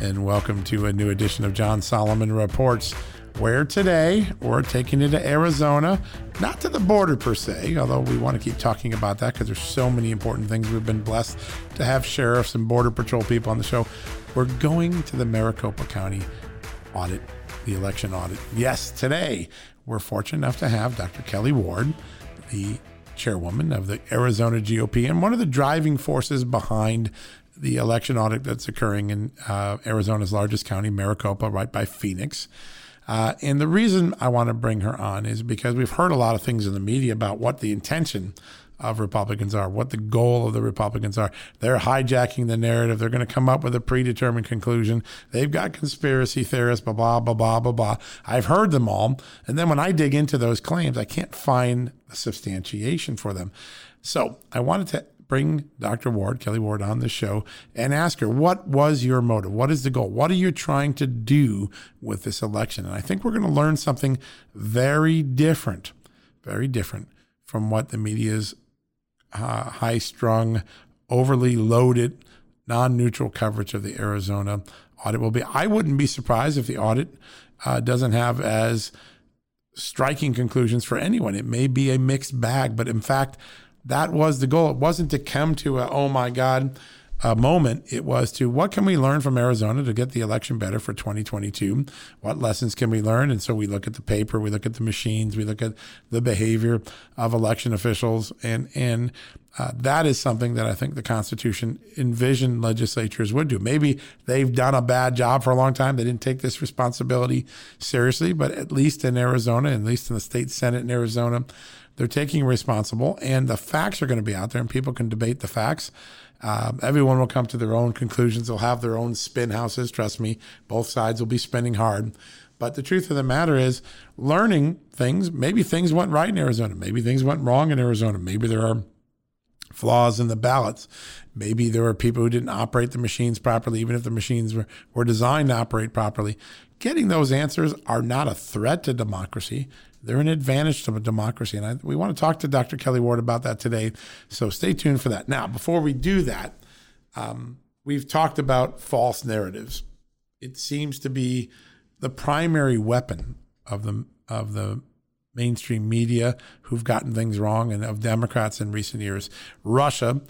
and welcome to a new edition of John Solomon Reports, where today we're taking it to Arizona, not to the border per se, although we want to keep talking about that because there's so many important things. We've been blessed to have sheriffs and border patrol people on the show. We're going to the Maricopa County audit, the election audit. Yes, today we're fortunate enough to have Dr. Kelli Ward, the chairwoman of the Arizona GOP and one of the driving forces behind the election audit that's occurring in uh, Arizona's largest county, Maricopa, right by Phoenix. Uh, and the reason I want to bring her on is because we've heard a lot of things in the media about what the intention of Republicans are, what the goal of the Republicans are. They're hijacking the narrative. They're going to come up with a predetermined conclusion. They've got conspiracy theorists, blah, blah, blah, blah, blah, blah. I've heard them all. And then when I dig into those claims, I can't find substantiation for them. So I wanted to bring Dr. Ward, Kelli Ward, on the show and ask her, what was your motive? What is the goal? What are you trying to do with this election? And I think we're going to learn something very different, very different from what the media's uh, high strung, overly loaded, non neutral coverage of the Arizona audit will be. I wouldn't be surprised if the audit uh, doesn't have as striking conclusions for anyone. It may be a mixed bag, but in fact, that was the goal. It wasn't to come to a, oh my God, a moment. It was to what can we learn from Arizona to get the election better for 2022? What lessons can we learn? And so we look at the paper, we look at the machines, we look at the behavior of election officials, and and uh, that is something that I think the Constitution envisioned legislatures would do. Maybe they've done a bad job for a long time. They didn't take this responsibility seriously, but at least in Arizona, at least in the state Senate in Arizona, they're taking responsible, and the facts are going to be out there, and people can debate the facts. Um, everyone will come to their own conclusions. They'll have their own spin houses. Trust me, both sides will be spinning hard. But the truth of the matter is, learning things, maybe things went right in Arizona. Maybe things went wrong in Arizona. Maybe there are flaws in the ballots. Maybe there were people who didn't operate the machines properly, even if the machines were, were designed to operate properly. Getting those answers are not a threat to democracy. They're an advantage to a democracy. And I, we want to talk to Dr. Kelli Ward about that today. So stay tuned for that. Now, before we do that, um, we've talked about false narratives. It seems to be the primary weapon of the of the mainstream media who've gotten things wrong and of Democrats in recent years. Russia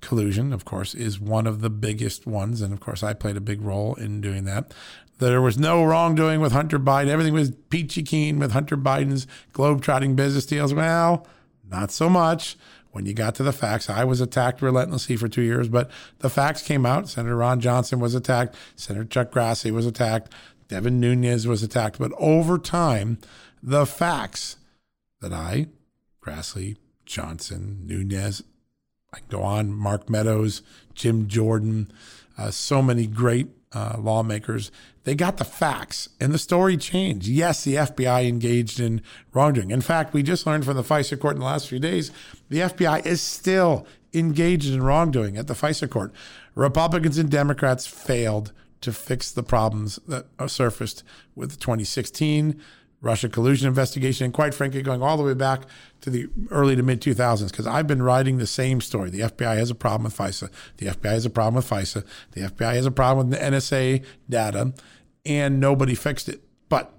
collusion, of course, is one of the biggest ones. And of course, I played a big role in doing that. There was no wrongdoing with Hunter Biden. Everything was peachy keen with Hunter Biden's globe-trotting business deals. Well, not so much when you got to the facts. I was attacked relentlessly for two years, but the facts came out. Senator Ron Johnson was attacked. Senator Chuck Grassley was attacked. Devin Nunes was attacked. But over time, the facts that I, Grassley, Johnson, Nunes, I can go on, Mark Meadows, Jim Jordan, uh, so many great uh, lawmakers, they got the facts and the story changed. Yes, the FBI engaged in wrongdoing. In fact, we just learned from the FISA court in the last few days the FBI is still engaged in wrongdoing at the FISA court. Republicans and Democrats failed to fix the problems that surfaced with the 2016 Russia collusion investigation, and quite frankly, going all the way back to the early to mid 2000s, because I've been writing the same story. The FBI has a problem with FISA. The FBI has a problem with FISA. The FBI has a problem with the NSA data, and nobody fixed it. But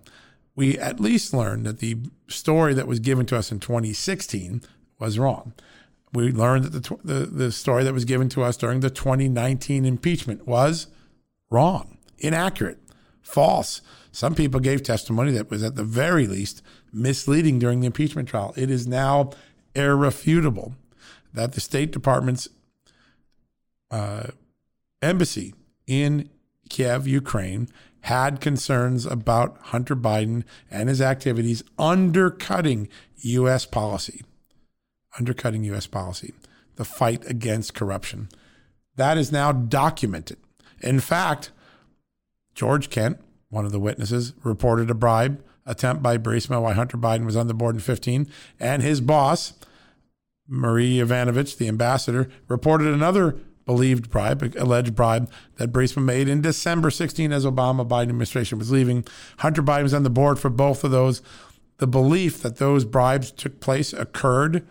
we at least learned that the story that was given to us in 2016 was wrong. We learned that the, the, the story that was given to us during the 2019 impeachment was wrong, inaccurate, false. Some people gave testimony that was at the very least misleading during the impeachment trial. It is now irrefutable that the State Department's uh, embassy in Kiev, Ukraine, had concerns about Hunter Biden and his activities undercutting U.S. policy, undercutting U.S. policy, the fight against corruption. That is now documented. In fact, George Kent, one of the witnesses, reported a bribe attempt by Burisma while Hunter Biden was on the board in 15, and his boss, Marie Yovanovitch, the ambassador, reported another believed bribe, alleged bribe that Burisma made in December 16 as Obama Biden administration was leaving. Hunter Biden was on the board for both of those. The belief that those bribes took place occurred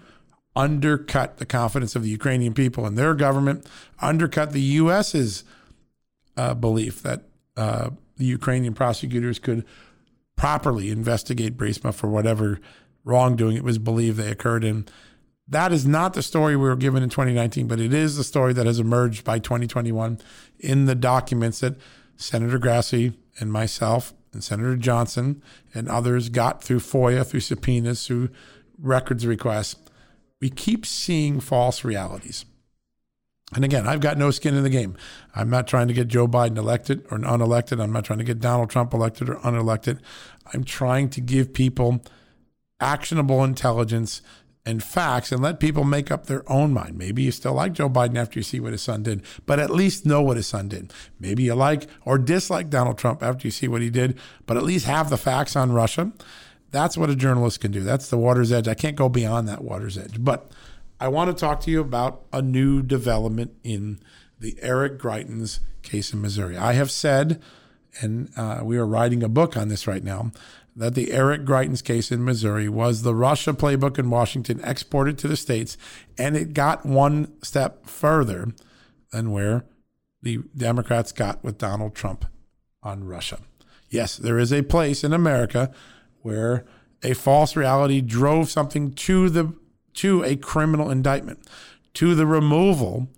undercut the confidence of the Ukrainian people and their government, undercut the U.S.'s uh, belief that uh, the Ukrainian prosecutors could properly investigate Burisma for whatever wrongdoing it was believed they occurred in. That is not the story we were given in 2019, but it is the story that has emerged by 2021 in the documents that Senator Grassley and myself and Senator Johnson and others got through FOIA, through subpoenas, through records requests. We keep seeing false realities. And again, I've got no skin in the game. I'm not trying to get Joe Biden elected or unelected. I'm not trying to get Donald Trump elected or unelected. I'm trying to give people actionable intelligence and facts and let people make up their own mind. Maybe you still like Joe Biden after you see what his son did, but at least know what his son did. Maybe you like or dislike Donald Trump after you see what he did, but at least have the facts on Russia. That's what a journalist can do. That's the water's edge. I can't go beyond that water's edge. But I want to talk to you about a new development in the Eric Greitens case in Missouri. I have said, and uh, we are writing a book on this right now, that the Eric Greitens case in Missouri was the Russia playbook in Washington exported to the states, and it got one step further than where the Democrats got with Donald Trump on Russia. Yes, there is a place in America where a false reality drove something to the to a criminal indictment, to the removal,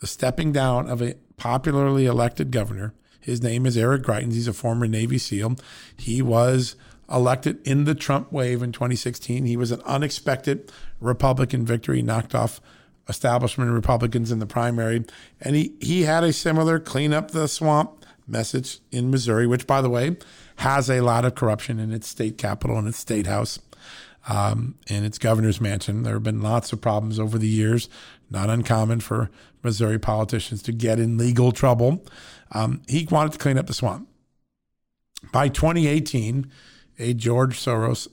the stepping down of a popularly elected governor. His name is Eric Greitens. He's a former Navy SEAL. He was elected in the Trump wave in 2016. He was an unexpected Republican victory, knocked off establishment Republicans in the primary. And he, he had a similar clean up the swamp message in Missouri, which, by the way, has a lot of corruption in its state capital and its state house um, and its governor's mansion. There have been lots of problems over the years, not uncommon for Missouri politicians to get in legal trouble. Um, he wanted to clean up the swamp. By 2018, a George Soros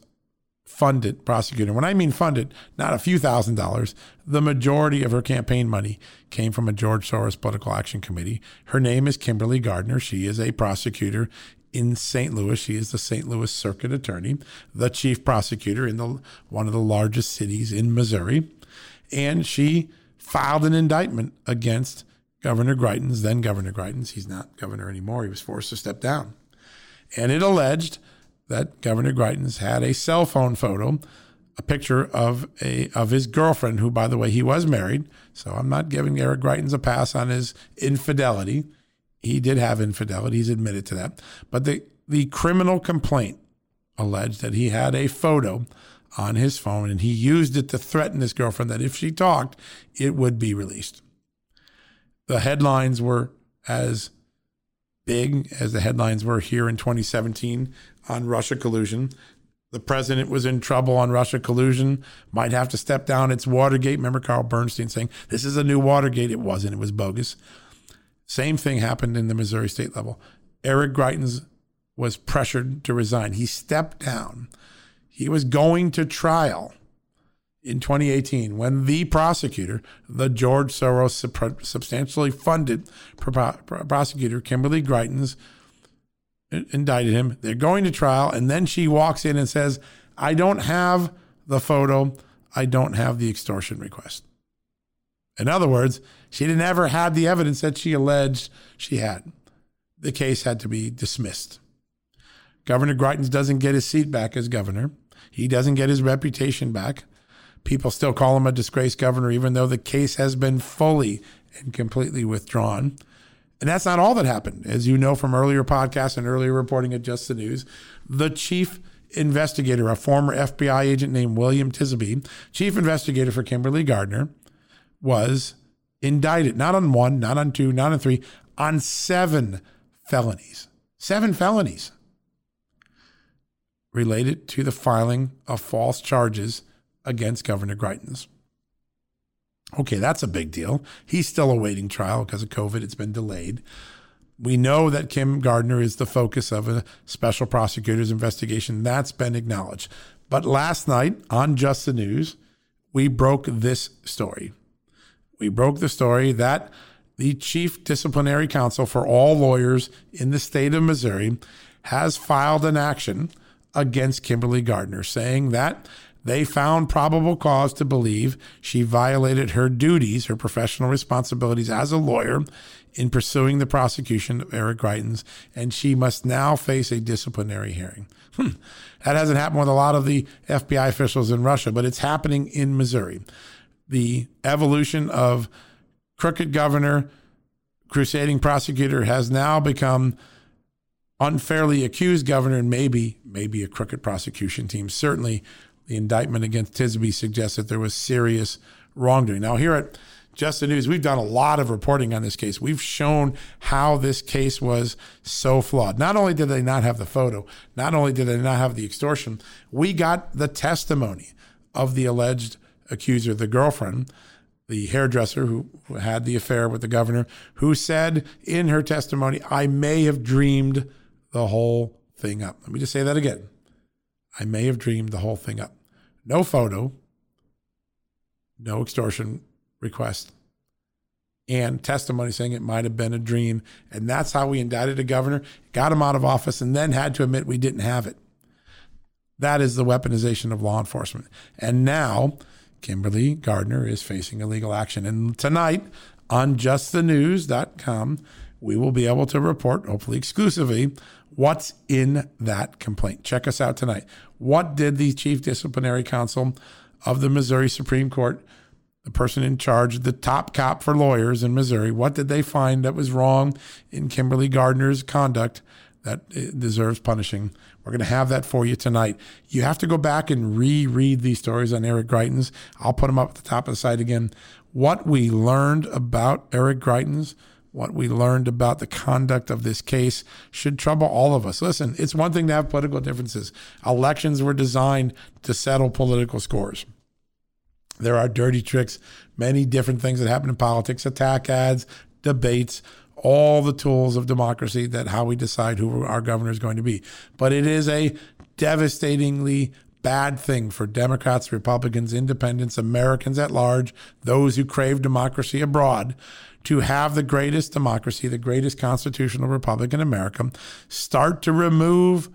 funded prosecutor. When I mean funded, not a few thousand dollars, the majority of her campaign money came from a George Soros Political Action Committee. Her name is Kimberly Gardner. She is a prosecutor in St. Louis. She is the St. Louis Circuit Attorney, the chief prosecutor in the one of the largest cities in Missouri, and she filed an indictment against Governor Greitens, then Governor Greitens. He's not governor anymore. He was forced to step down. And it alleged that Governor Greitens had a cell phone photo, a picture of a of his girlfriend, who, by the way, he was married. So I'm not giving Eric Greitens a pass on his infidelity. He did have infidelity. He's admitted to that. But the the criminal complaint alleged that he had a photo on his phone and he used it to threaten his girlfriend that if she talked, it would be released. The headlines were as big as the headlines were here in 2017 on Russia collusion. The president was in trouble on Russia collusion, might have to step down. It's Watergate. Remember Carl Bernstein saying, This is a new Watergate. It wasn't, it was bogus. Same thing happened in the Missouri state level. Eric Greitens was pressured to resign. He stepped down. He was going to trial in 2018 when the prosecutor, the George Soros substantially funded prosecutor Kimberly Greitens, indicted him. They're going to trial. And then she walks in and says, I don't have the photo. I don't have the extortion request. In other words, she didn't ever have the evidence that she alleged she had. The case had to be dismissed. Governor Greitens doesn't get his seat back as governor. He doesn't get his reputation back. People still call him a disgraced governor, even though the case has been fully and completely withdrawn. And that's not all that happened. As you know from earlier podcasts and earlier reporting at Just the News, the chief investigator, a former FBI agent named William Tisaby, chief investigator for Kimberly Gardner, was indicted, not on one, not on two, not on three, on seven felonies. Seven felonies related to the filing of false charges against Governor Greitens. Okay, that's a big deal. He's still awaiting trial because of COVID. It's been delayed. We know that Kim Gardner is the focus of a special prosecutor's investigation. That's been acknowledged. But last night on Just the News, we broke this story. We broke the story that the chief disciplinary counsel for all lawyers in the state of Missouri has filed an action against Kimberly Gardner, saying that they found probable cause to believe she violated her duties, her professional responsibilities as a lawyer in pursuing the prosecution of Eric Greitens, and she must now face a disciplinary hearing. Hmm. That hasn't happened with a lot of the FBI officials in Russia, but it's happening in Missouri. The evolution of crooked governor, crusading prosecutor has now become unfairly accused governor and maybe maybe a crooked prosecution team. Certainly the indictment against Tisaby suggests that there was serious wrongdoing. Now, here at Just the News, we've done a lot of reporting on this case. We've shown how this case was so flawed. Not only did they not have the photo, not only did they not have the extortion, we got the testimony of the alleged accuser, the girlfriend, the hairdresser who had the affair with the governor, who said in her testimony, I may have dreamed the whole thing up. Let me just say that again. I may have dreamed the whole thing up. No photo, no extortion request, and testimony saying it might have been a dream. And that's how we indicted a governor, got him out of office, and then had to admit we didn't have it. That is the weaponization of law enforcement. And now Kimberly Gardner is facing a legal action. And tonight on justthenews.com, we will be able to report, hopefully exclusively, what's in that complaint. Check us out tonight. What did the Chief Disciplinary Counsel of the Missouri Supreme Court, the person in charge, the top cop for lawyers in Missouri, what did they find that was wrong in Kimberly Gardner's conduct that deserves punishing? We're going to have that for you tonight. You have to go back and reread these stories on Eric Greitens. I'll put them up at the top of the site again. What we learned about Eric Greitens what we learned about the conduct of this case should trouble all of us. Listen, it's one thing to have political differences. Elections were designed to settle political scores. There are dirty tricks, many different things that happen in politics, attack ads, debates, all the tools of democracy that how we decide who our governor is going to be. But it is a devastatingly bad thing for Democrats, Republicans, independents, Americans at large, those who crave democracy abroad to have the greatest democracy, the greatest constitutional republic in America, start to remove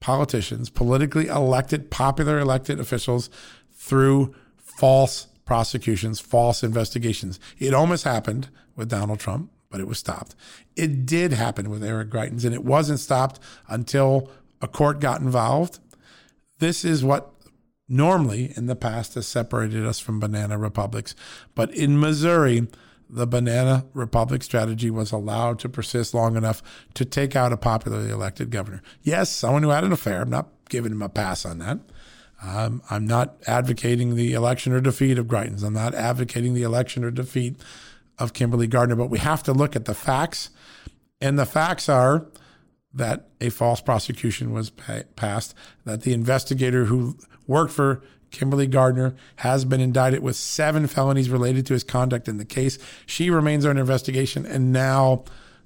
politicians, politically elected, popular elected officials through false prosecutions, false investigations. It almost happened with Donald Trump, but it was stopped. It did happen with Eric Greitens, and it wasn't stopped until a court got involved. This is what normally in the past has separated us from banana republics. But in Missouri, the banana republic strategy was allowed to persist long enough to take out a popularly elected governor. Yes, someone who had an affair. I'm not giving him a pass on that. Um, I'm not advocating the election or defeat of Greitens. I'm not advocating the election or defeat of Kimberly Gardner, but we have to look at the facts. And the facts are that a false prosecution was pa- passed, that the investigator who worked for Kimberly Gardner has been indicted with seven felonies related to his conduct in the case. She remains under investigation, and now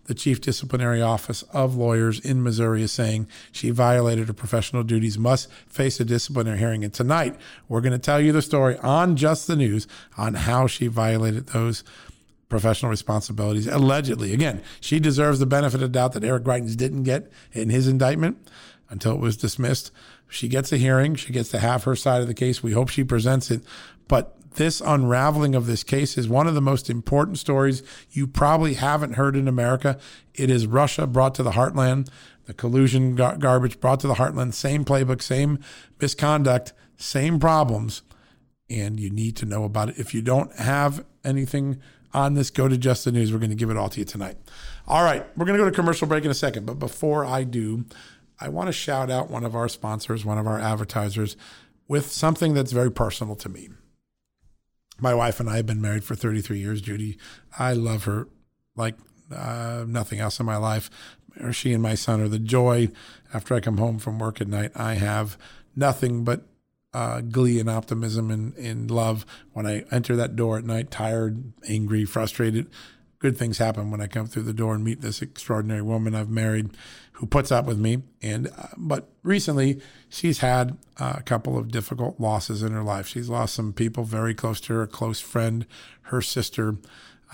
the Chief Disciplinary Office of Lawyers in Missouri is saying she violated her professional duties, must face a disciplinary hearing. And tonight, we're going to tell you the story on Just the News on how she violated those professional responsibilities. Allegedly, again, she deserves the benefit of doubt that Eric Greitens didn't get in his indictment until it was dismissed. She gets a hearing. She gets to have her side of the case. We hope she presents it. But this unraveling of this case is one of the most important stories you probably haven't heard in America. It is Russia brought to the heartland, the collusion gar- garbage brought to the heartland, same playbook, same misconduct, same problems. And you need to know about it. If you don't have anything on this, go to Just the News. We're going to give it all to you tonight. All right, we're going to go to commercial break in a second. But before I do, I want to shout out one of our sponsors, one of our advertisers, with something that's very personal to me. My wife and I have been married for 33 years, Judy. I love her like uh, nothing else in my life. Or She and my son are the joy. After I come home from work at night, I have nothing but uh, glee and optimism and, and love when I enter that door at night, tired, angry, frustrated. Good things happen when I come through the door and meet this extraordinary woman I've married who puts up with me. And uh, but recently, she's had uh, a couple of difficult losses in her life. She's lost some people very close to her, a close friend, her sister,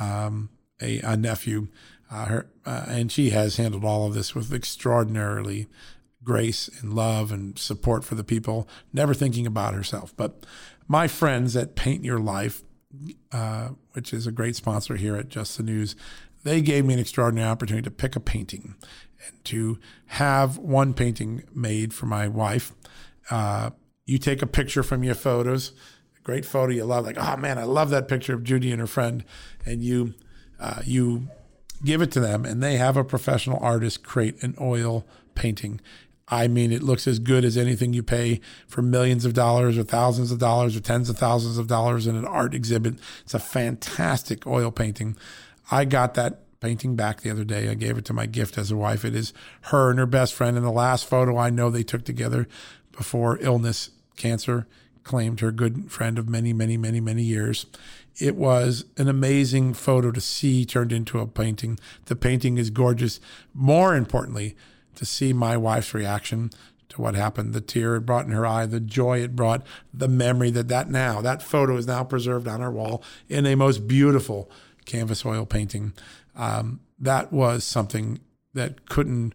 um, a, a, nephew, uh, her, uh, and she has handled all of this with extraordinarily grace and love and support for the people, never thinking about herself. But my friends at Paint Your Life, uh, which is a great sponsor here at Just the News, they gave me an extraordinary opportunity to pick a painting to have one painting made for my wife. Uh, you take a picture from your photos, great photo you love, like, oh man, I love that picture of Judy and her friend, and you uh, you give it to them, and they have a professional artist create an oil painting. I mean, it looks as good as anything you pay for millions of dollars or thousands of dollars or tens of thousands of dollars in an art exhibit. It's a fantastic oil painting. I got that painting back the other day. I gave it to my gift as a wife. It is her and her best friend. And the last photo I know they took together before illness, cancer, claimed her good friend of many, many, many, many years. It was an amazing photo to see turned into a painting. The painting is gorgeous. More importantly, to see my wife's reaction to what happened, the tear it brought in her eye, the joy it brought, the memory that that now, that photo is now preserved on our wall in a most beautiful canvas oil painting um, that was something that couldn't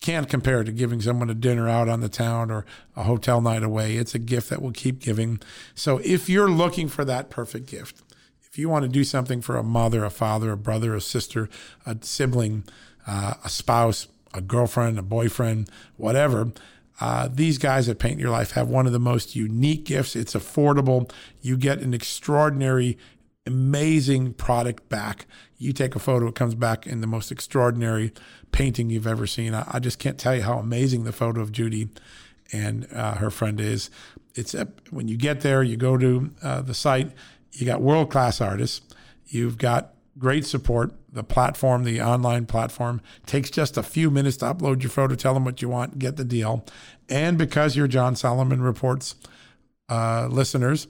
can't compare to giving someone a dinner out on the town or a hotel night away. It's a gift that we'll keep giving. So if you're looking for that perfect gift, if you want to do something for a mother, a father, a brother, a sister, a sibling, uh, a spouse, a girlfriend, a boyfriend, whatever, uh, these guys at Paint Your Life have one of the most unique gifts. It's affordable. You get an extraordinary amazing product back. You take a photo, it comes back in the most extraordinary painting you've ever seen. I, I just can't tell you how amazing the photo of Judy and uh, her friend is. It's a, when you get there, you go to uh, the site, you got world class artists, you've got great support. The platform, the online platform, takes just a few minutes to upload your photo, tell them what you want, get the deal. And because you're John Solomon Reports uh, listeners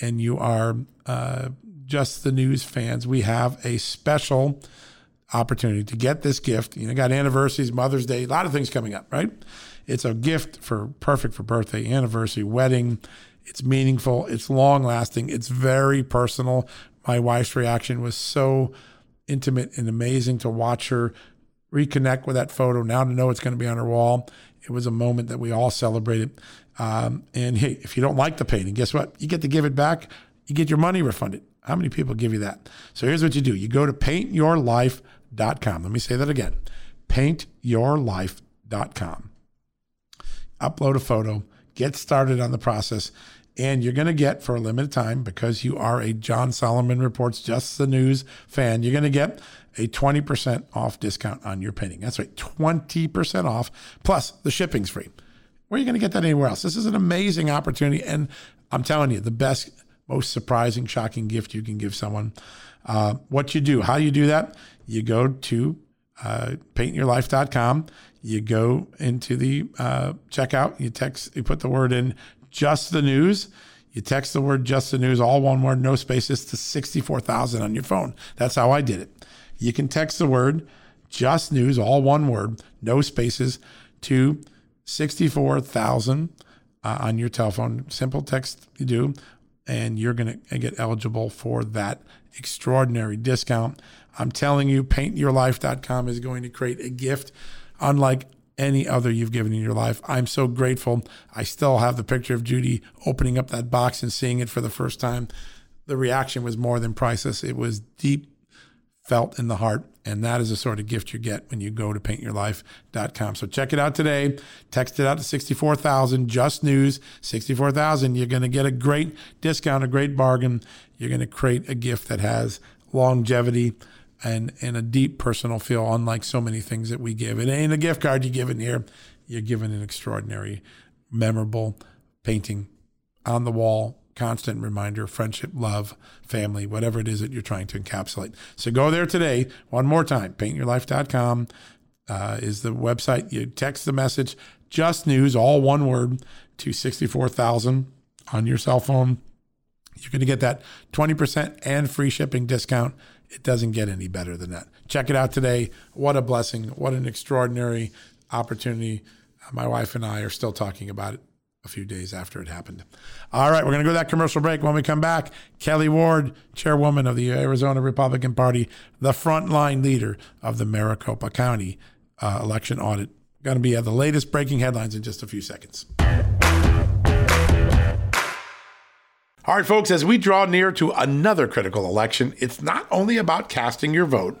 and you are uh, just the News fans, we have a special opportunity to get this gift. You know, got anniversaries, Mother's Day, a lot of things coming up, right? It's a gift for perfect for birthday, anniversary, wedding. It's meaningful, it's long lasting, it's very personal. My wife's reaction was so intimate and amazing to watch her reconnect with that photo. Now to know it's going to be on her wall, it was a moment that we all celebrated. Um, and hey, if you don't like the painting, guess what? You get to give it back. You get your money refunded. How many people give you that? So here's what you do you go to paintyourlife.com. Let me say that again paintyourlife.com. Upload a photo, get started on the process, and you're going to get for a limited time because you are a John Solomon Reports Just the News fan, you're going to get a 20% off discount on your painting. That's right, 20% off, plus the shipping's free. Where are you going to get that anywhere else? This is an amazing opportunity. And I'm telling you, the best most surprising, shocking gift you can give someone. Uh, what you do, how you do that, you go to uh, paintyourlife.com. You go into the uh, checkout. You text. You put the word in just the news. You text the word just the news, all one word, no spaces, to 64,000 on your phone. That's how I did it. You can text the word just news, all one word, no spaces, to 64,000 uh, on your telephone. Simple text you do and you're going to get eligible for that extraordinary discount. I'm telling you, paintyourlife.com is going to create a gift unlike any other you've given in your life. I'm so grateful. I still have the picture of Judy opening up that box and seeing it for the first time. The reaction was more than priceless. It was deep felt in the heart. And that is the sort of gift you get when you go to paintyourlife.com. So check it out today. Text it out to 64,000, just news, 64,000. You're going to get a great discount, a great bargain. You're going to create a gift that has longevity and, and a deep personal feel, unlike so many things that we give. It ain't a gift card you give in here. You're given an extraordinary, memorable painting on the wall constant reminder friendship, love, family, whatever it is that you're trying to encapsulate. So go there today. One more time paintyourlife.com uh, is the website. You text the message, just news, all one word, to 64,000 on your cell phone. You're going to get that 20% and free shipping discount. It doesn't get any better than that. Check it out today. What a blessing. What an extraordinary opportunity. My wife and I are still talking about it a few days after it happened. All right, we're going to go to that commercial break. When we come back, Kelli Ward, chairwoman of the Arizona Republican Party, the frontline leader of the Maricopa County uh, election audit, going to be at the latest breaking headlines in just a few seconds. All right, folks, as we draw near to another critical election, it's not only about casting your vote,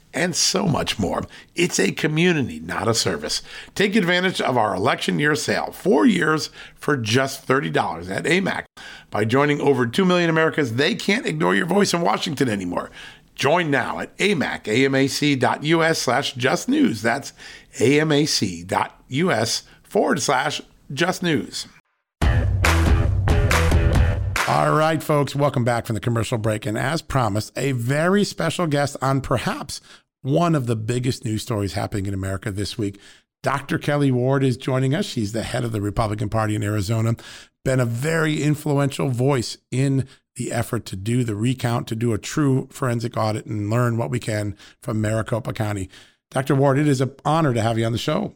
and so much more. It's a community, not a service. Take advantage of our election year sale, four years for just $30 at AMAC. By joining over 2 million Americans, they can't ignore your voice in Washington anymore. Join now at amac, amac.us slash just news. That's amac.us forward slash just news. All right, folks, welcome back from the commercial break. And as promised, a very special guest on perhaps one of the biggest news stories happening in America this week. Dr. Kelli Ward is joining us. She's the head of the Republican Party in Arizona, been a very influential voice in the effort to do the recount, to do a true forensic audit and learn what we can from Maricopa County. Dr. Ward, it is an honor to have you on the show.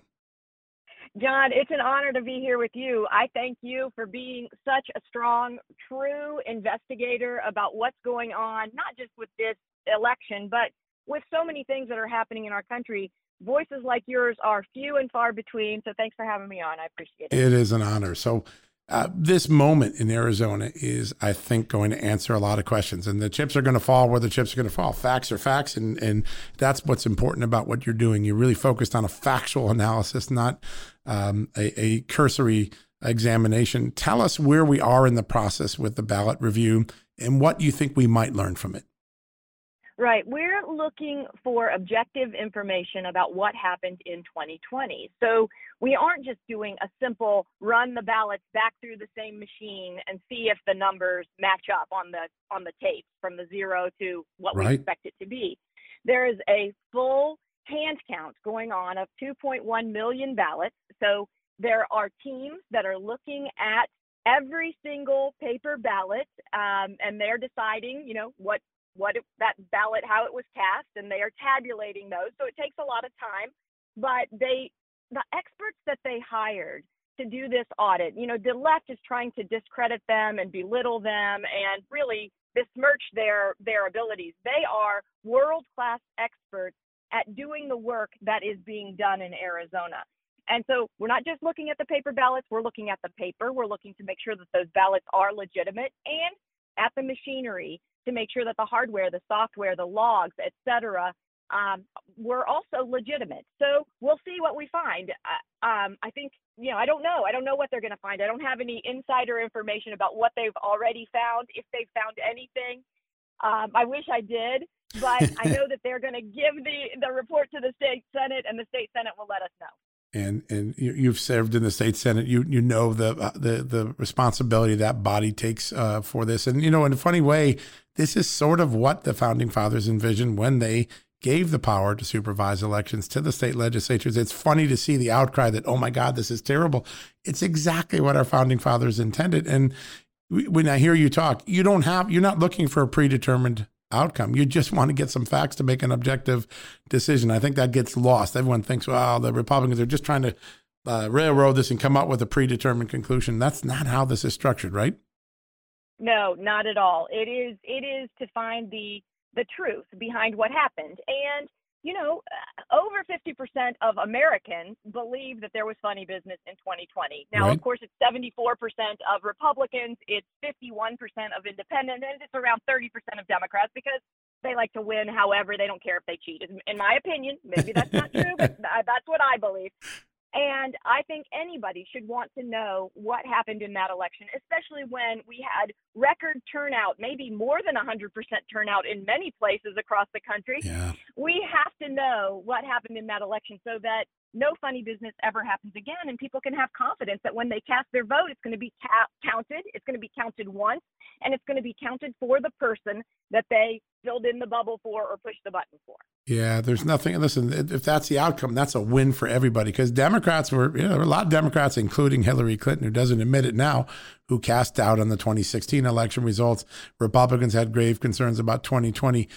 John, it's an honor to be here with you. I thank you for being such a strong, true investigator about what's going on, not just with this election, but with so many things that are happening in our country. Voices like yours are few and far between. So thanks for having me on. I appreciate it. It is an honor. So, uh, this moment in Arizona is, I think, going to answer a lot of questions, and the chips are going to fall where the chips are going to fall. Facts are facts, and and that's what's important about what you're doing. You're really focused on a factual analysis, not um, a, a cursory examination. Tell us where we are in the process with the ballot review and what you think we might learn from it. Right. We're looking for objective information about what happened in 2020. So we aren't just doing a simple run the ballots back through the same machine and see if the numbers match up on the on the tape from the zero to what right. we expect it to be. There is a full hand count going on of 2.1 million ballots. So there are teams that are looking at every single paper ballot um, and they're deciding you know what what it, that ballot, how it was cast, and they are tabulating those. So it takes a lot of time, but they, the experts that they hired to do this audit, you know, the left is trying to discredit them and belittle them and really besmirch their their abilities. They are world class experts at doing the work that is being done in Arizona. And so we're not just looking at the paper ballots, we're looking at the paper, we're looking to make sure that those ballots are legitimate and at the machinery to make sure that the hardware, the software, the logs, et cetera, um, were also legitimate. So we'll see what we find. Uh, um, I think, you know, I don't know. I don't know what they're going to find. I don't have any insider information about what they've already found, if they've found anything. Um, I wish I did, but I know that they're going to give the, the report to the state Senate, and the state Senate will let us know and and you've served in the state senate. You you know the uh, the the responsibility that body takes uh, for this, and you know in a funny way, this is sort of what the founding fathers envisioned when they gave the power to supervise elections to the state legislatures. It's funny to see the outcry that, oh my God, this is terrible. It's exactly what our founding fathers intended. And when I hear you talk, you don't have, you're not looking for a predetermined outcome. You just want to get some facts to make an objective decision. I think that gets lost. Everyone thinks, well, the Republicans are just trying to uh, railroad this and come up with a predetermined conclusion. That's not how this is structured, right? No, not at all. It is it is to find the the truth behind what happened. And, you know, uh, over 50% of Americans believe that there was funny business in 2020. Now, right. of course, it's 74% of Republicans, it's 51% of independents, and it's around 30% of Democrats because they like to win however they don't care if they cheat in my opinion maybe that's not true but that's what i believe and I think anybody should want to know what happened in that election, especially when we had record turnout, maybe more than 100% turnout in many places across the country. Yeah. We have to know what happened in that election so that no funny business ever happens again and people can have confidence that when they cast their vote, it's going to be ca- counted, it's going to be counted once, and it's going to be counted for the person that they filled in the bubble for or pushed the button for. Yeah, there's nothing. Listen, if that's the outcome, that's a win for everybody because Democrats were, you know, there were a lot of Democrats, including Hillary Clinton, who doesn't admit it now, who cast doubt on the 2016 election results. Republicans had grave concerns about 2020.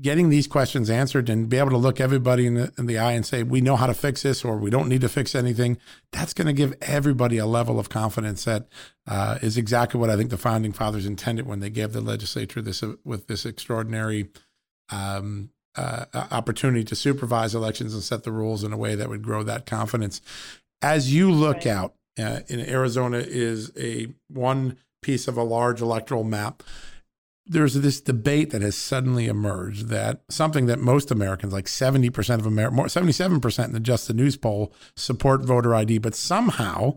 Getting these questions answered and be able to look everybody in the, in the eye and say, we know how to fix this or we don't need to fix anything, that's going to give everybody a level of confidence that uh, is exactly what I think the founding fathers intended when they gave the legislature this uh, with this extraordinary um, uh, opportunity to supervise elections and set the rules in a way that would grow that confidence. As you look right. out, uh, in Arizona is a one piece of a large electoral map. There's this debate that has suddenly emerged that something that most Americans, like 70% of America, more 77% in the Just the News poll, support voter ID, but somehow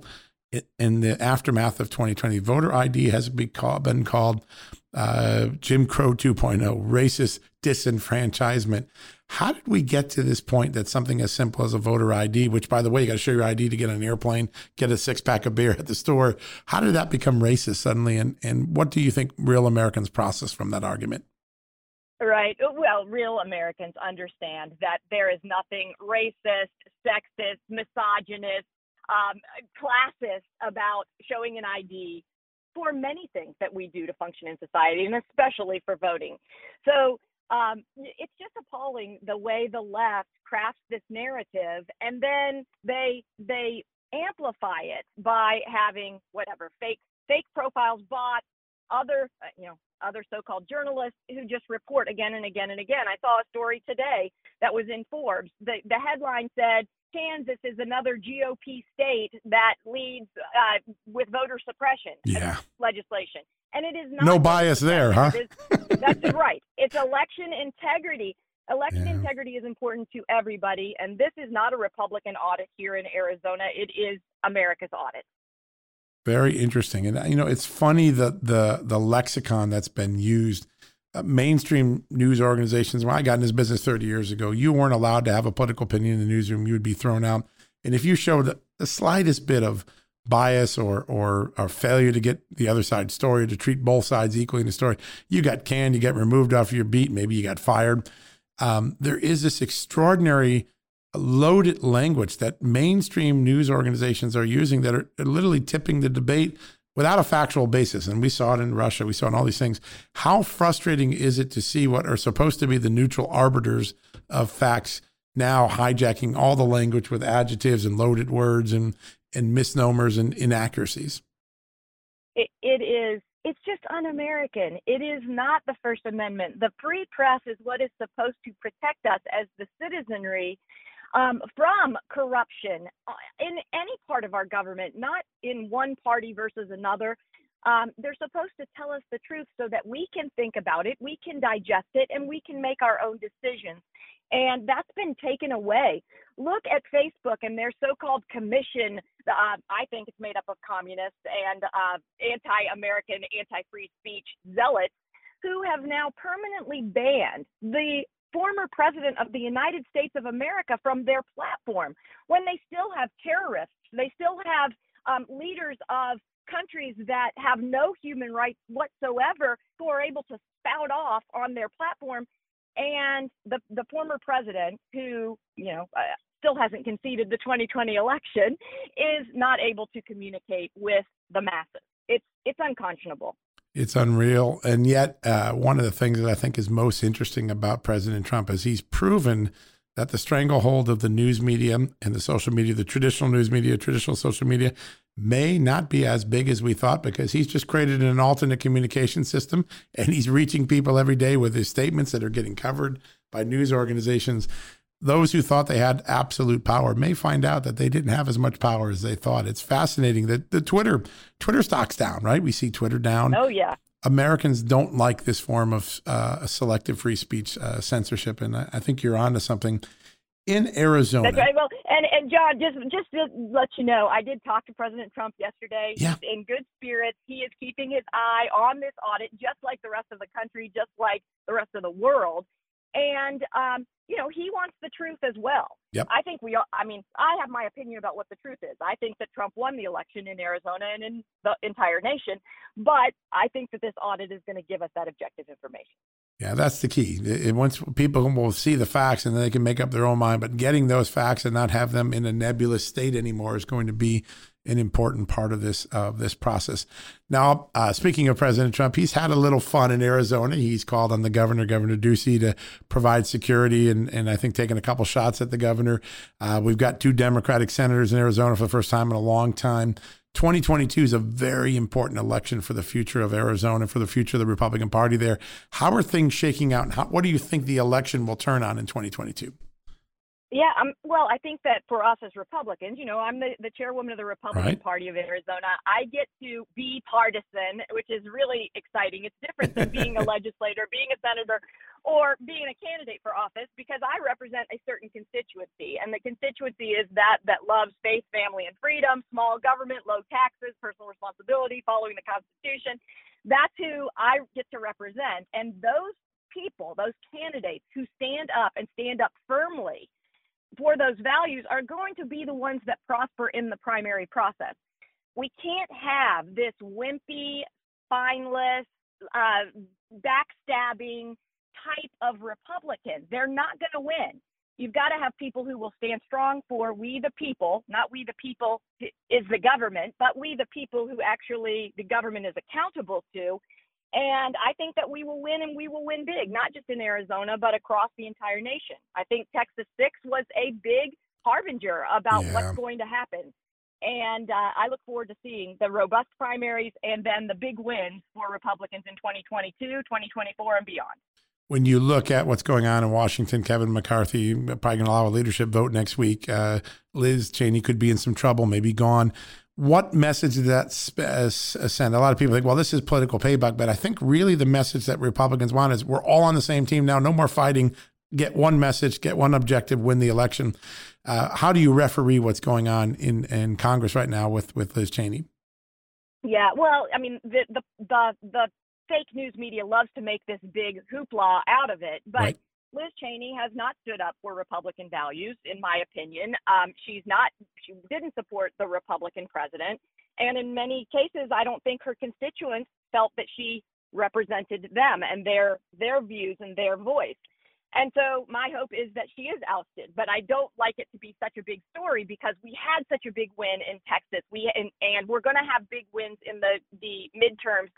in the aftermath of 2020, voter ID has been called uh, Jim Crow 2.0, racist disenfranchisement. How did we get to this point that something as simple as a voter ID, which by the way, you got to show your ID to get on an airplane, get a six pack of beer at the store. How did that become racist suddenly? And, and what do you think real Americans process from that argument? Right. Well, real Americans understand that there is nothing racist, sexist, misogynist, um, classist about showing an ID for many things that we do to function in society, and especially for voting. So um, it's just appalling the way the left crafts this narrative, and then they they amplify it by having whatever fake fake profiles, bots, other uh, you know other so-called journalists who just report again and again and again. I saw a story today that was in Forbes. The the headline said Kansas is another GOP state that leads uh, with voter suppression yeah. legislation. And it is not no bias there, huh? Is, that's right. It's election integrity. Election yeah. integrity is important to everybody, and this is not a Republican audit here in Arizona. It is America's audit. Very interesting, and you know it's funny that the the lexicon that's been used uh, mainstream news organizations, when I got in this business 30 years ago, you weren't allowed to have a political opinion in the newsroom. You would be thrown out. And if you showed the slightest bit of bias or, or or failure to get the other side's story, to treat both sides equally in the story, you got canned, you get removed off your beat, maybe you got fired. Um, there is this extraordinary loaded language that mainstream news organizations are using that are literally tipping the debate without a factual basis. And we saw it in Russia, we saw it in all these things. How frustrating is it to see what are supposed to be the neutral arbiters of facts now hijacking all the language with adjectives and loaded words and, and misnomers and inaccuracies? it, it is. It's just un-American. It is not the First Amendment. The free press is what is supposed to protect us as the citizenry um, from corruption uh, in any part of our government, not in one party versus another. Um, they're supposed to tell us the truth so that we can think about it, we can digest it, and we can make our own decisions. And that's been taken away. Look at Facebook and their so called commission. Uh, I think it's made up of communists and uh, anti American, anti free speech zealots who have now permanently banned the former president of the United States of America from their platform when they still have terrorists, they still have um, leaders of countries that have no human rights whatsoever who are able to spout off on their platform. And the, the former president, who, you know, uh, still hasn't conceded the 2020 election, is not able to communicate with the masses. It's, it's unconscionable. It's unreal. And yet, uh, one of the things that I think is most interesting about President Trump is he's proven that the stranglehold of the news media and the social media, the traditional news media, traditional social media, may not be as big as we thought because he's just created an alternate communication system and he's reaching people every day with his statements that are getting covered by news organizations. Those who thought they had absolute power may find out that they didn't have as much power as they thought. It's fascinating that the Twitter Twitter stock's down, right? We see Twitter down. Oh yeah. Americans don't like this form of uh, selective free speech uh, censorship, and I, I think you're onto something in Arizona. That's right. Well, and and John, just just to let you know, I did talk to President Trump yesterday. Yeah. He's in good spirits. He is keeping his eye on this audit, just like the rest of the country, just like the rest of the world. And um, you know, he wants the truth as well. Yep. I think we. All, I mean, I have my opinion about what the truth is. I think that Trump won the election in Arizona and in the entire nation. But I think that this audit is going to give us that objective information. Yeah, that's the key. It, once people will see the facts and then they can make up their own mind, but getting those facts and not have them in a nebulous state anymore is going to be an important part of this of this process. Now, uh, speaking of President Trump, he's had a little fun in Arizona. He's called on the governor, Governor Ducey, to provide security, and and I think taking a couple shots at the governor. Uh, we've got two Democratic senators in Arizona for the first time in a long time. 2022 is a very important election for the future of Arizona, for the future of the Republican Party there. How are things shaking out? And how, what do you think the election will turn on in 2022? Yeah, um, well, I think that for us as Republicans, you know, I'm the, the chairwoman of the Republican right. Party of Arizona. I get to be partisan, which is really exciting. It's different than being a legislator, being a senator, or being a candidate for office because I represent a certain constituency, and the constituency is that that loves faith, family, and freedom, small government, low taxes, personal responsibility, following the Constitution. That's who I get to represent, and those people, those candidates who stand up and stand up firmly for those values are going to be the ones that prosper in the primary process. We can't have this wimpy, spineless, uh, backstabbing type of Republican. They're not going to win. You've got to have people who will stand strong for we the people, not we the people is the government, but we the people who actually the government is accountable to and I think that we will win and we will win big, not just in Arizona, but across the entire nation. I think Texas 6 was a big harbinger about yeah. what's going to happen. And uh, I look forward to seeing the robust primaries and then the big wins for Republicans in 2022, 2024, and beyond. When you look at what's going on in Washington, Kevin McCarthy probably going to allow a leadership vote next week. Uh, Liz Cheney could be in some trouble, maybe gone what message did that uh, send? A lot of people think, well, this is political payback, but I think really the message that Republicans want is we're all on the same team now. No more fighting. Get one message, get one objective, win the election. Uh, how do you referee what's going on in, in Congress right now with, with Liz Cheney? Yeah, well, I mean, the the the, the fake news media loves to make this big hoopla out of it, but. Right Liz Cheney has not stood up for Republican values, in my opinion. Um, she's not, she didn't support the Republican president. And in many cases, I don't think her constituents felt that she represented them and their their views and their voice. And so my hope is that she is ousted, but I don't like it to be such a big story because we had such a big win in Texas. We and, and we're going to have big wins in the the midterms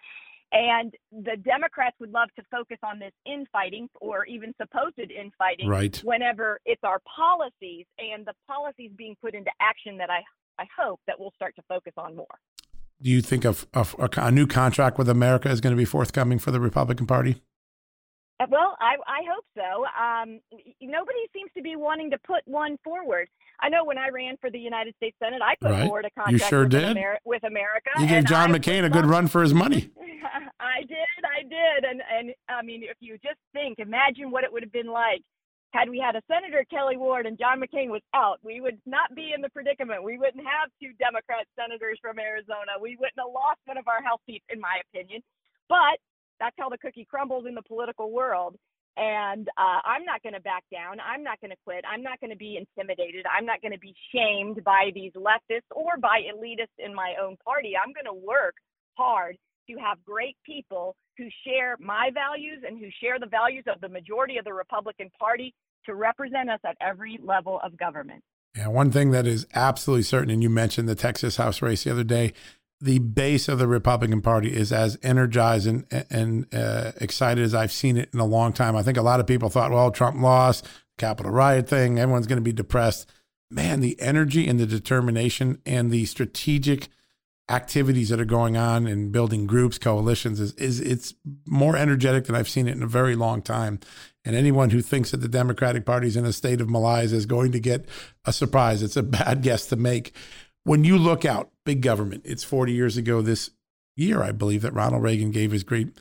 and the Democrats would love to focus on this infighting or even supposed infighting right. whenever it's our policies and the policies being put into action that I, I hope that we'll start to focus on more. Do you think of a, a new contract with America is going to be forthcoming for the Republican Party? Uh, well, I, I hope so. Um, nobody seems to be wanting to put one forward. I know when I ran for the United States Senate, I put right. forward a contract you sure with, did. Amer- with America. You gave John I McCain a good run for his money. I did, I did, and and I mean, if you just think, imagine what it would have been like had we had a Senator Kelli Ward and John McCain was out. We would not be in the predicament. We wouldn't have two Democrat senators from Arizona. We wouldn't have lost one of our House seats, in my opinion. But that's how the cookie crumbles in the political world. And uh, I'm not going to back down. I'm not going to quit. I'm not going to be intimidated. I'm not going to be shamed by these leftists or by elitists in my own party. I'm going to work hard to have great people who share my values and who share the values of the majority of the Republican Party to represent us at every level of government. Yeah, one thing that is absolutely certain, and you mentioned the Texas House race the other day, the base of the Republican Party is as energized and, and uh, excited as I've seen it in a long time. I think a lot of people thought, well, Trump lost, Capitol riot thing, everyone's going to be depressed. Man, the energy and the determination and the strategic activities that are going on and building groups, coalitions is, is it's more energetic than I've seen it in a very long time. And anyone who thinks that the Democratic Party is in a state of malaise is going to get a surprise. It's a bad guess to make when you look out, big government, it's 40 years ago this year, I believe, that Ronald Reagan gave his great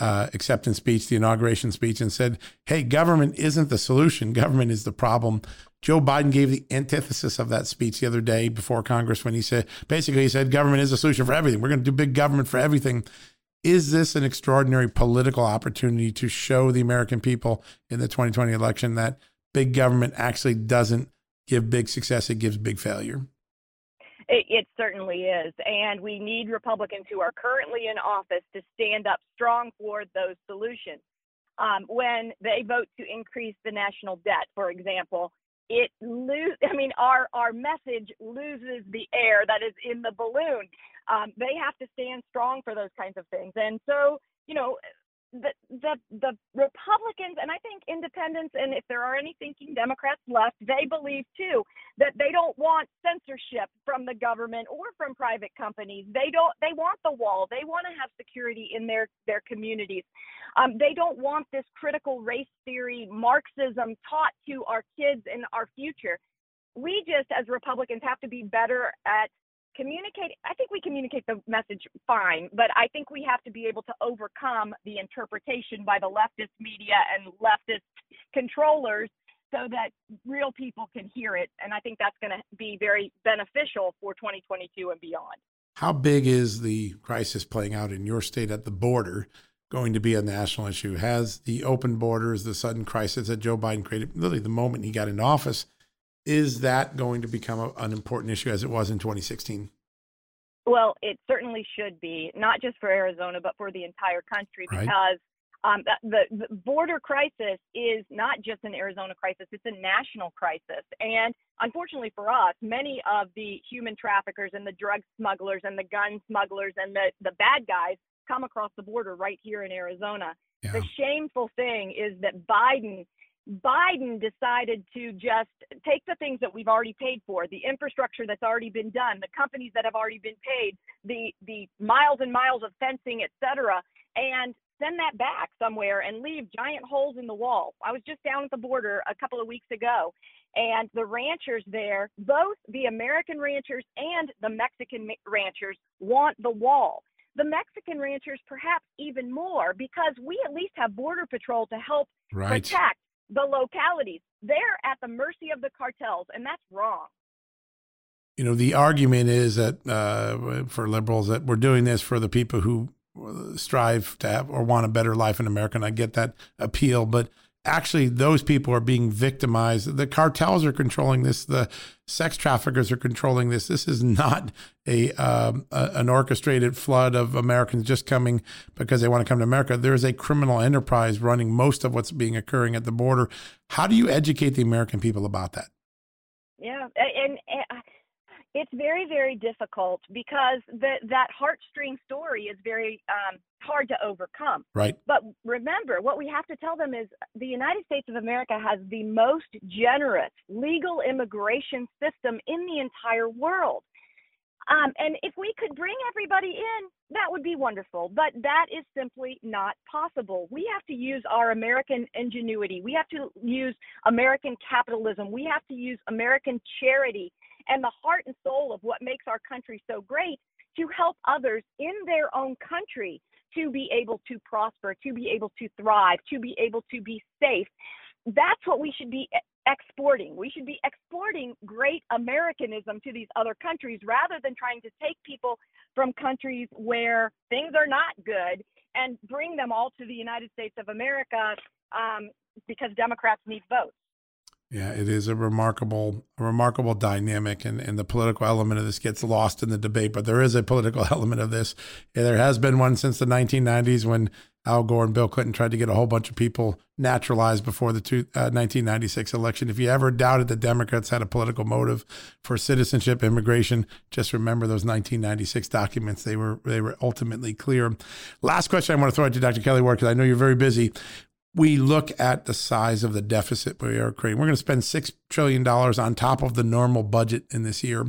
uh, acceptance speech, the inauguration speech, and said, Hey, government isn't the solution, government is the problem. Joe Biden gave the antithesis of that speech the other day before Congress when he said, basically, he said, government is a solution for everything. We're going to do big government for everything. Is this an extraordinary political opportunity to show the American people in the 2020 election that big government actually doesn't give big success, it gives big failure? It, it, certainly is. And we need Republicans who are currently in office to stand up strong for those solutions. Um, when they vote to increase the national debt, for example, it lose. I mean, our our message loses the air that is in the balloon. Um, they have to stand strong for those kinds of things. And so, you know, the, the the Republicans and I think independents and if there are any thinking Democrats left, they believe too that they don't want censorship from the government or from private companies. They don't they want the wall. They want to have security in their their communities. Um, they don't want this critical race theory Marxism taught to our kids in our future. We just as Republicans have to be better at communicate i think we communicate the message fine but i think we have to be able to overcome the interpretation by the leftist media and leftist controllers so that real people can hear it and i think that's going to be very beneficial for 2022 and beyond. How big is the crisis playing out in your state at the border going to be a national issue? Has the open borders the sudden crisis that joe biden created literally the moment he got into office is that going to become a, an important issue as it was in 2016? Well, it certainly should be, not just for Arizona, but for the entire country, right. because um, the, the border crisis is not just an Arizona crisis, it's a national crisis. And unfortunately for us, many of the human traffickers and the drug smugglers and the gun smugglers and the, the bad guys come across the border right here in Arizona. Yeah. The shameful thing is that Biden Biden decided to just take the things that we've already paid for, the infrastructure that's already been done, the companies that have already been paid, the the miles and miles of fencing, et cetera, and send that back somewhere and leave giant holes in the wall. I was just down at the border a couple of weeks ago, and the ranchers there, both the American ranchers and the Mexican ranchers, want the wall. The Mexican ranchers, perhaps even more, because we at least have Border Patrol to help right. protect the localities. They're at the mercy of the cartels, and that's wrong. You know, the argument is that uh, for liberals that we're doing this for the people who strive to have or want a better life in America, and I get that appeal, but actually those people are being victimized. The cartels are controlling this. The sex traffickers are controlling this. This is not a, um, a, an orchestrated flood of Americans just coming because they want to come to America. There is a criminal enterprise running most of what's being occurring at the border. How do you educate the American people about that? Yeah, and, and it's very very difficult because the, that heartstring story is very um, hard to overcome right but remember what we have to tell them is the united states of america has the most generous legal immigration system in the entire world Um, and if we could bring everybody in, that would be wonderful. But that is simply not possible. We have to use our American ingenuity. We have to use American capitalism. We have to use American charity and the heart and soul of what makes our country so great to help others in their own country to be able to prosper, to be able to thrive, to be able to be safe. That's what we should be exporting. We should be exporting great Americanism to these other countries rather than trying to take people from countries where things are not good and bring them all to the United States of America um, because Democrats need votes. Yeah, it is a remarkable, a remarkable dynamic, and, and the political element of this gets lost in the debate. But there is a political element of this. Yeah, there has been one since the 1990s when Al Gore and Bill Clinton tried to get a whole bunch of people naturalized before the two, uh, 1996 election. If you ever doubted the Democrats had a political motive for citizenship immigration, just remember those 1996 documents. They were they were ultimately clear. Last question I want to throw out to Dr. Kelli Ward because I know you're very busy we look at the size of the deficit we are creating. We're going to spend $6 trillion on top of the normal budget in this year.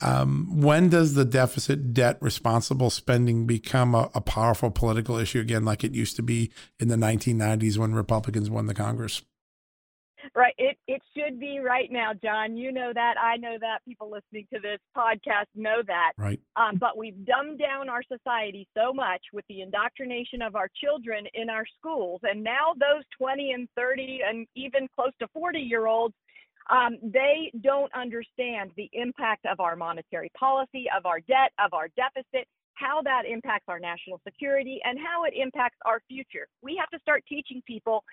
Um, when does the deficit debt responsible spending become a, a powerful political issue again, like it used to be in the 1990s when Republicans won the Congress? Right. It it should be right now, John. You know that. I know that. People listening to this podcast know that. Right. Um, but we've dumbed down our society so much with the indoctrination of our children in our schools, and now those 20 and 30 and even close to 40 year olds, um, they don't understand the impact of our monetary policy, of our debt, of our deficit, how that impacts our national security, and how it impacts our future. We have to start teaching people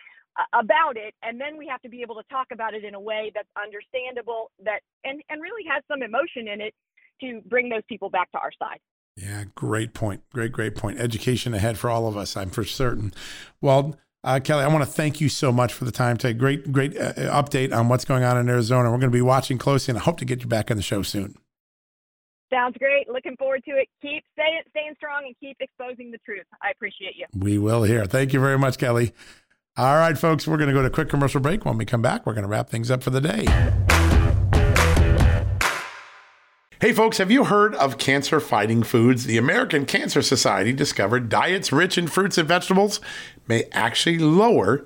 about it and then we have to be able to talk about it in a way that's understandable that and and really has some emotion in it to bring those people back to our side yeah great point great great point education ahead for all of us i'm for certain well uh, Kelli, I want to thank you so much for the time today. Great, great uh, update on what's going on in Arizona. We're going to be watching closely, and I hope to get you back on the show soon. Sounds great. Looking forward to it. Keep staying, staying strong and keep exposing the truth. I appreciate you. We will here. Thank you very much, Kelli. All right, folks, we're going to go to a quick commercial break. When we come back, we're going to wrap things up for the day. Hey, folks, have you heard of cancer fighting foods? The American Cancer Society discovered diets rich in fruits and vegetables may actually lower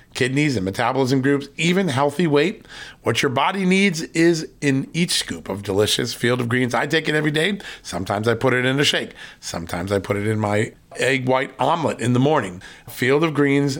kidneys, and metabolism groups, even healthy weight. What your body needs is in each scoop of delicious Field of Greens. I take it every day. Sometimes I put it in a shake. Sometimes I put it in my egg white omelet in the morning. Field of Greens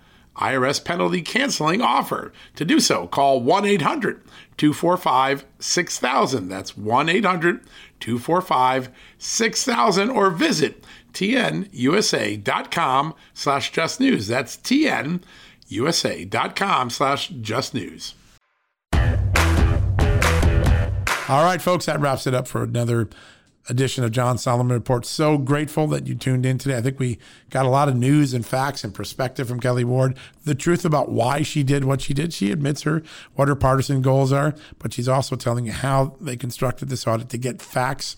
IRS penalty canceling offer. To do so, call 1 800 245 6000. That's 1 800 245 6000 or visit tnusa.com slash just news. That's tnusa.com slash just news. All right, folks, that wraps it up for another edition of John Solomon Report. So grateful that you tuned in today. I think we got a lot of news and facts and perspective from Kelli Ward. The truth about why she did what she did. She admits her what her partisan goals are, but she's also telling you how they constructed this audit to get facts,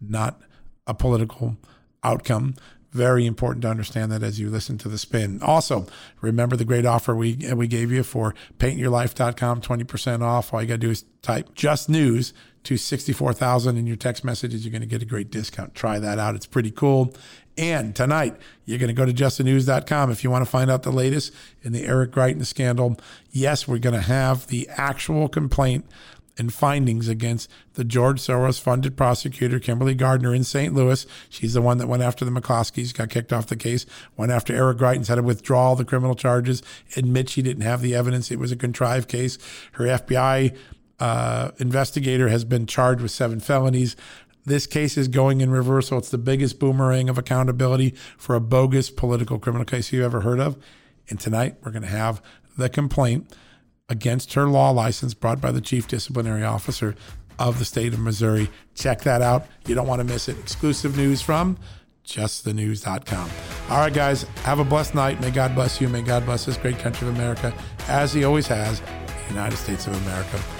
not a political outcome. Very important to understand that as you listen to the spin. Also, remember the great offer we we gave you for paintyourlife.com, 20% off. All you got to do is type just news to 64,000 in your text messages. You're going to get a great discount. Try that out. It's pretty cool. And tonight, you're going to go to justthenews.com if you want to find out the latest in the Eric Greitens scandal. Yes, we're going to have the actual complaint and findings against the George Soros funded prosecutor, Kimberly Gardner in St. Louis. She's the one that went after the McCloskeys, got kicked off the case, went after Eric Greitens, had to withdraw the criminal charges, admit she didn't have the evidence. It was a contrived case. Her FBI uh, investigator has been charged with seven felonies. This case is going in reversal. It's the biggest boomerang of accountability for a bogus political criminal case you've ever heard of. And tonight we're going to have the complaint against her law license brought by the chief disciplinary officer of the state of Missouri. Check that out. You don't want to miss it. Exclusive news from justthenews.com. All right, guys, have a blessed night. May God bless you. May God bless this great country of America, as He always has, the United States of America.